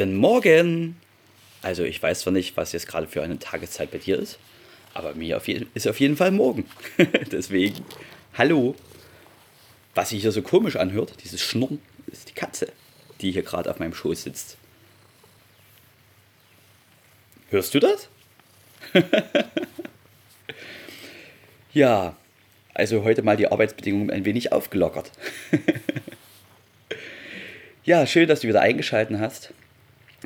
Guten Morgen! Also ich weiß zwar nicht, was jetzt gerade für eine Tageszeit bei dir ist, aber mir auf ist auf jeden Fall morgen. Deswegen, hallo! Was sich hier so komisch anhört, dieses Schnurren, ist die Katze, die hier gerade auf meinem Schoß sitzt. Hörst du das? ja, also heute mal die Arbeitsbedingungen ein wenig aufgelockert. ja, schön, dass du wieder eingeschaltet hast.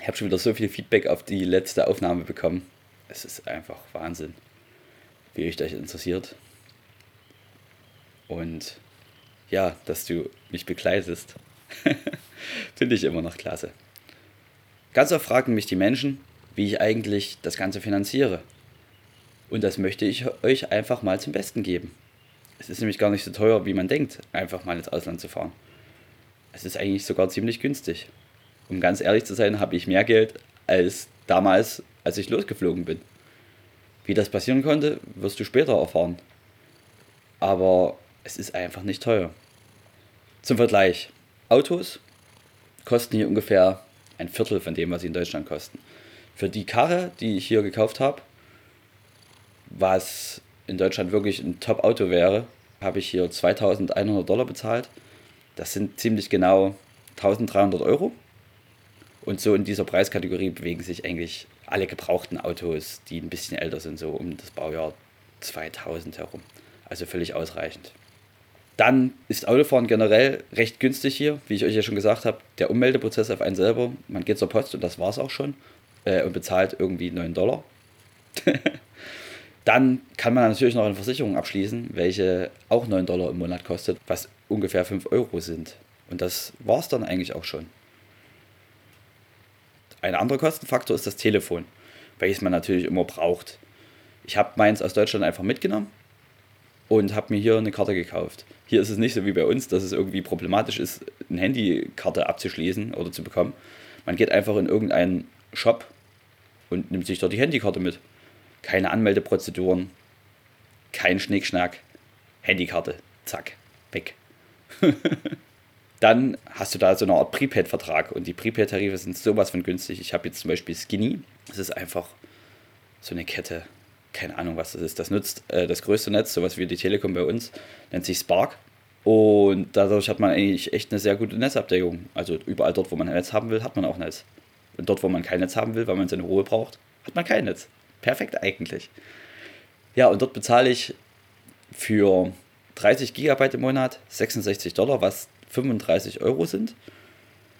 Ich habe schon wieder so viel Feedback auf die letzte Aufnahme bekommen. Es ist einfach Wahnsinn, wie euch das interessiert. Und ja, dass du mich begleitest, finde ich immer noch klasse. Ganz oft fragen mich die Menschen, wie ich eigentlich das Ganze finanziere. Und das möchte ich euch einfach mal zum Besten geben. Es ist nämlich gar nicht so teuer, wie man denkt, einfach mal ins Ausland zu fahren. Es ist eigentlich sogar ziemlich günstig. Um ganz ehrlich zu sein, habe ich mehr Geld als damals, als ich losgeflogen bin. Wie das passieren konnte, wirst du später erfahren. Aber es ist einfach nicht teuer. Zum Vergleich, Autos kosten hier ungefähr ein Viertel von dem, was sie in Deutschland kosten. Für die Karre, die ich hier gekauft habe, was in Deutschland wirklich ein Top-Auto wäre, habe ich hier 2100 Dollar bezahlt. Das sind ziemlich genau 1300 Euro. Und so in dieser Preiskategorie bewegen sich eigentlich alle gebrauchten Autos, die ein bisschen älter sind, so um das Baujahr 2000 herum. Also völlig ausreichend. Dann ist Autofahren generell recht günstig hier, wie ich euch ja schon gesagt habe. Der Ummeldeprozess auf einen selber, man geht zur Post und das war es auch schon äh, und bezahlt irgendwie 9 Dollar. Dann kann man natürlich noch eine Versicherung abschließen, welche auch 9 Dollar im Monat kostet, was ungefähr 5 Euro sind. Und das war es dann eigentlich auch schon. Ein anderer Kostenfaktor ist das Telefon, welches man natürlich immer braucht. Ich habe meins aus Deutschland einfach mitgenommen und habe mir hier eine Karte gekauft. Hier ist es nicht so wie bei uns, dass es irgendwie problematisch ist, eine Handykarte abzuschließen oder zu bekommen. Man geht einfach in irgendeinen Shop und nimmt sich dort die Handykarte mit keine Anmeldeprozeduren, kein Schnickschnack, Handykarte, zack, weg. Dann hast du da so eine Art Prepaid-Vertrag und die Prepaid-Tarife sind sowas von günstig. Ich habe jetzt zum Beispiel Skinny, das ist einfach so eine Kette, keine Ahnung, was das ist. Das nutzt äh, das größte Netz, sowas wie die Telekom bei uns, nennt sich Spark. Und dadurch hat man eigentlich echt eine sehr gute Netzabdeckung. Also überall dort, wo man ein Netz haben will, hat man auch Netz. Und dort, wo man kein Netz haben will, weil man seine Ruhe braucht, hat man kein Netz. Perfekt eigentlich. Ja, und dort bezahle ich für 30 Gigabyte im Monat 66 Dollar, was 35 Euro sind.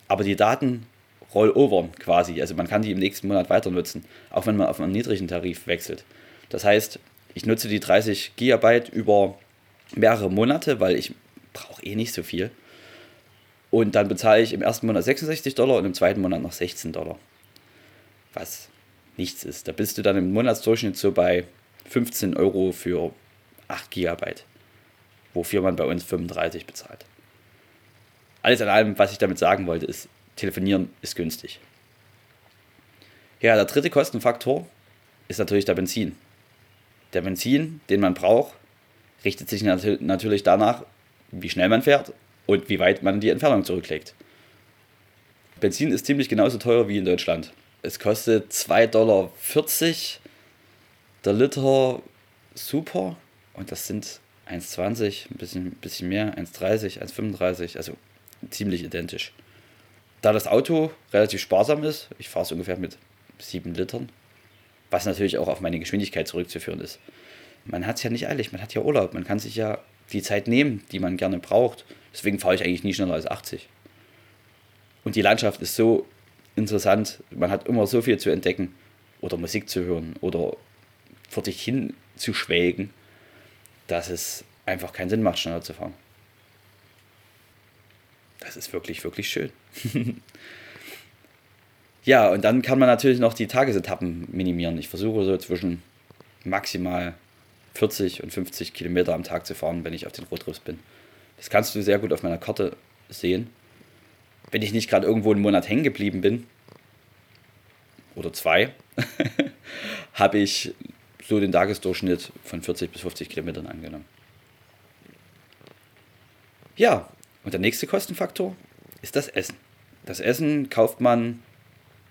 Aber die Daten rollover quasi. Also man kann die im nächsten Monat weiter nutzen, auch wenn man auf einen niedrigen Tarif wechselt. Das heißt, ich nutze die 30 Gigabyte über mehrere Monate, weil ich brauche eh nicht so viel. Und dann bezahle ich im ersten Monat 66 Dollar und im zweiten Monat noch 16 Dollar. Was nichts ist. Da bist du dann im Monatsdurchschnitt so bei 15 Euro für 8 GB, wofür man bei uns 35 bezahlt. Alles in allem, was ich damit sagen wollte, ist, telefonieren ist günstig. Ja, der dritte Kostenfaktor ist natürlich der Benzin. Der Benzin, den man braucht, richtet sich natürlich danach, wie schnell man fährt und wie weit man die Entfernung zurücklegt. Benzin ist ziemlich genauso teuer wie in Deutschland. Es kostet 2,40 Dollar der Liter Super und das sind 1,20, ein bisschen, bisschen mehr, 1,30, 1,35, also ziemlich identisch. Da das Auto relativ sparsam ist, ich fahre es ungefähr mit 7 Litern, was natürlich auch auf meine Geschwindigkeit zurückzuführen ist. Man hat es ja nicht eilig, man hat ja Urlaub, man kann sich ja die Zeit nehmen, die man gerne braucht. Deswegen fahre ich eigentlich nie schneller als 80. Und die Landschaft ist so interessant. Man hat immer so viel zu entdecken oder Musik zu hören oder vor dich hin zu schwelgen, dass es einfach keinen Sinn macht, schneller zu fahren. Das ist wirklich, wirklich schön. ja, und dann kann man natürlich noch die Tagesetappen minimieren. Ich versuche so zwischen maximal 40 und 50 Kilometer am Tag zu fahren, wenn ich auf den Roadtrips bin. Das kannst du sehr gut auf meiner Karte sehen wenn ich nicht gerade irgendwo einen Monat hängen geblieben bin, oder zwei, habe ich so den Tagesdurchschnitt von 40 bis 50 Kilometern angenommen. Ja, und der nächste Kostenfaktor ist das Essen. Das Essen kauft man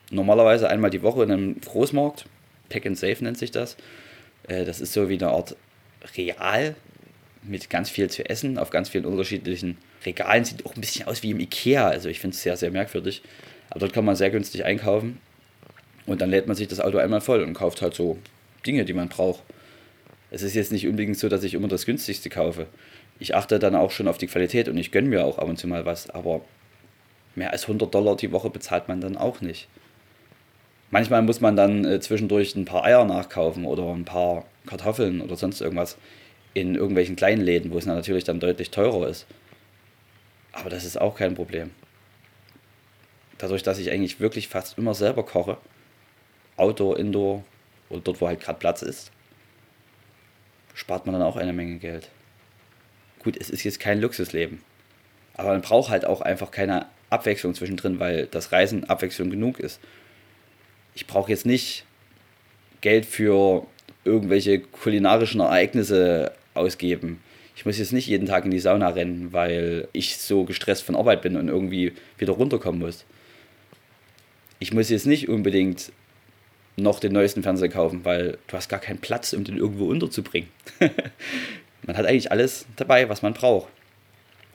normalerweise einmal die Woche in einem Großmarkt. Pack and Safe nennt sich das. Äh, das ist so wie eine Art Real mit ganz viel zu essen auf ganz vielen unterschiedlichen Regalen. Sieht auch ein bisschen aus wie im Ikea. Also ich finde es sehr, sehr merkwürdig. Aber dort kann man sehr günstig einkaufen. Und dann lädt man sich das Auto einmal voll und kauft halt so Dinge, die man braucht. Es ist jetzt nicht unbedingt so, dass ich immer das günstigste kaufe. Ich achte dann auch schon auf die Qualität und ich gönne mir auch ab und zu mal was. Aber mehr als 100 Dollar die Woche bezahlt man dann auch nicht. Manchmal muss man dann äh, zwischendurch ein paar Eier nachkaufen oder ein paar Kartoffeln oder sonst irgendwas in irgendwelchen kleinen Läden, wo es natürlich dann deutlich teurer ist. Aber das ist auch kein Problem. Dadurch, dass ich eigentlich wirklich fast immer selber koche, Outdoor, Indoor oder dort, wo halt gerade Platz ist, spart man dann auch eine Menge Geld. Gut, es ist jetzt kein Luxusleben. Aber man braucht halt auch einfach keine Abwechslung zwischendrin, weil das Reisen Abwechslung genug ist. Ich brauche jetzt nicht Geld für irgendwelche kulinarischen Ereignisse ausgeben. Ich muss jetzt nicht jeden Tag in die Sauna rennen, weil ich so gestresst von Arbeit bin und irgendwie wieder runterkommen muss. Ich muss jetzt nicht unbedingt noch den neuesten Fernseher kaufen, weil du hast gar keinen Platz, um den irgendwo unterzubringen. man hat eigentlich alles dabei, was man braucht.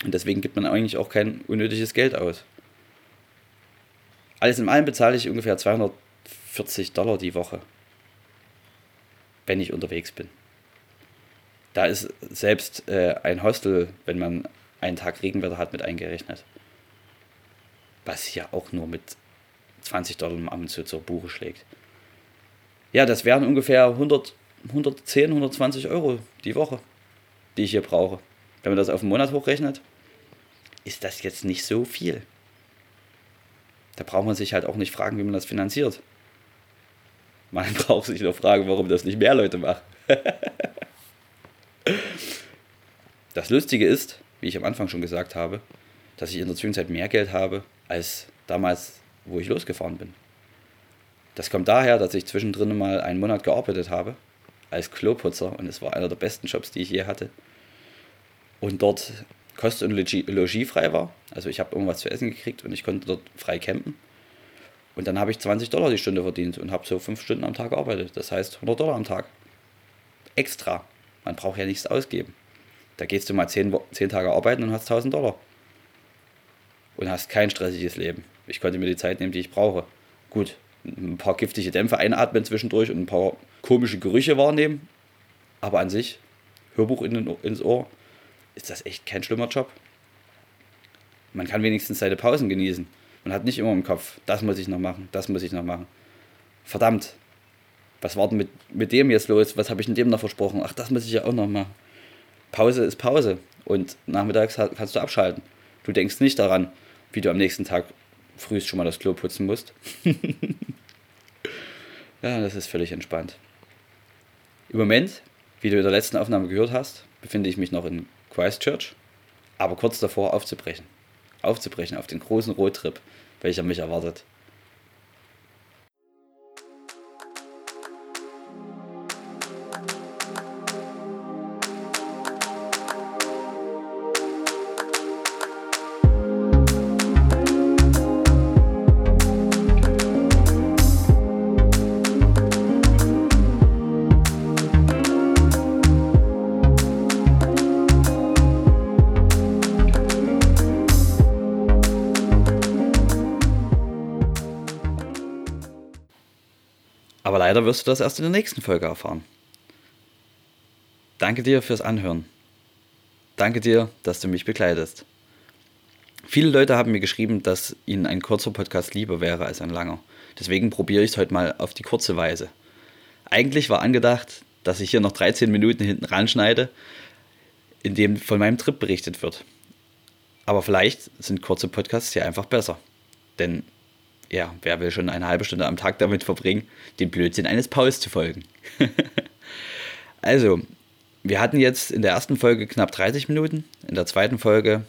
Und deswegen gibt man eigentlich auch kein unnötiges Geld aus. Alles in allem bezahle ich ungefähr 240 Dollar die Woche, wenn ich unterwegs bin. Da ist selbst äh, ein Hostel, wenn man einen Tag Regenwetter hat, mit eingerechnet. Was ja auch nur mit 20 Dollar am Abend so zur Buche schlägt. Ja, das wären ungefähr 100, 110, 120 Euro die Woche, die ich hier brauche. Wenn man das auf einen Monat hochrechnet, ist das jetzt nicht so viel. Da braucht man sich halt auch nicht fragen, wie man das finanziert. Man braucht sich nur fragen, warum das nicht mehr Leute machen. das Lustige ist, wie ich am Anfang schon gesagt habe, dass ich in der Zwischenzeit mehr Geld habe als damals, wo ich losgefahren bin. Das kommt daher, dass ich zwischendrin mal einen Monat gearbeitet habe als Kloputzer und es war einer der besten Jobs, die ich je hatte. Und dort Kost und Logis frei war. Also ich habe irgendwas zu essen gekriegt und ich konnte dort frei campen. Und dann habe ich 20 Dollar die Stunde verdient und habe so fünf Stunden am Tag gearbeitet. Das heißt 100 Dollar am Tag. Extra. Man braucht ja nichts ausgeben. Da gehst du mal 10, 10 Tage arbeiten und hast 1000 Dollar. Und hast kein stressiges Leben. Ich konnte mir die Zeit nehmen, die ich brauche. Gut, ein paar giftige Dämpfe einatmen zwischendurch und ein paar komische Gerüche wahrnehmen. Aber an sich, Hörbuch in den, ins Ohr, ist das echt kein schlimmer Job. Man kann wenigstens seine Pausen genießen. Man hat nicht immer im Kopf, das muss ich noch machen, das muss ich noch machen. Verdammt, was war denn mit, mit dem jetzt los? Was habe ich denn dem noch versprochen? Ach, das muss ich ja auch noch machen. Pause ist Pause und nachmittags kannst du abschalten. Du denkst nicht daran, wie du am nächsten Tag frühst schon mal das Klo putzen musst. ja, das ist völlig entspannt. Im Moment, wie du in der letzten Aufnahme gehört hast, befinde ich mich noch in Christchurch, aber kurz davor aufzubrechen. Aufzubrechen auf den großen Roadtrip, welcher mich erwartet. Leider wirst du das erst in der nächsten Folge erfahren. Danke dir fürs Anhören. Danke dir, dass du mich begleitest. Viele Leute haben mir geschrieben, dass ihnen ein kurzer Podcast lieber wäre als ein langer. Deswegen probiere ich es heute mal auf die kurze Weise. Eigentlich war angedacht, dass ich hier noch 13 Minuten hinten ranschneide, in dem von meinem Trip berichtet wird. Aber vielleicht sind kurze Podcasts ja einfach besser. Denn ja, wer will schon eine halbe Stunde am Tag damit verbringen, den Blödsinn eines Pauls zu folgen? also, wir hatten jetzt in der ersten Folge knapp 30 Minuten, in der zweiten Folge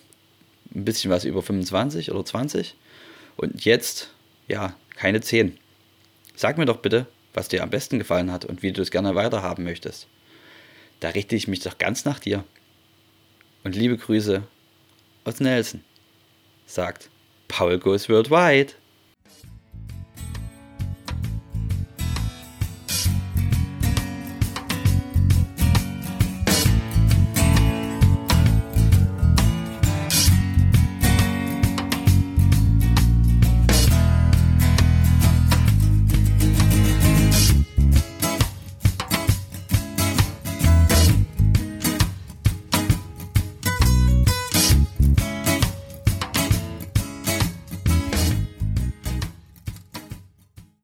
ein bisschen was über 25 oder 20 und jetzt, ja, keine 10. Sag mir doch bitte, was dir am besten gefallen hat und wie du es gerne weiterhaben möchtest. Da richte ich mich doch ganz nach dir. Und liebe Grüße aus Nelson, sagt Paul Goes Worldwide.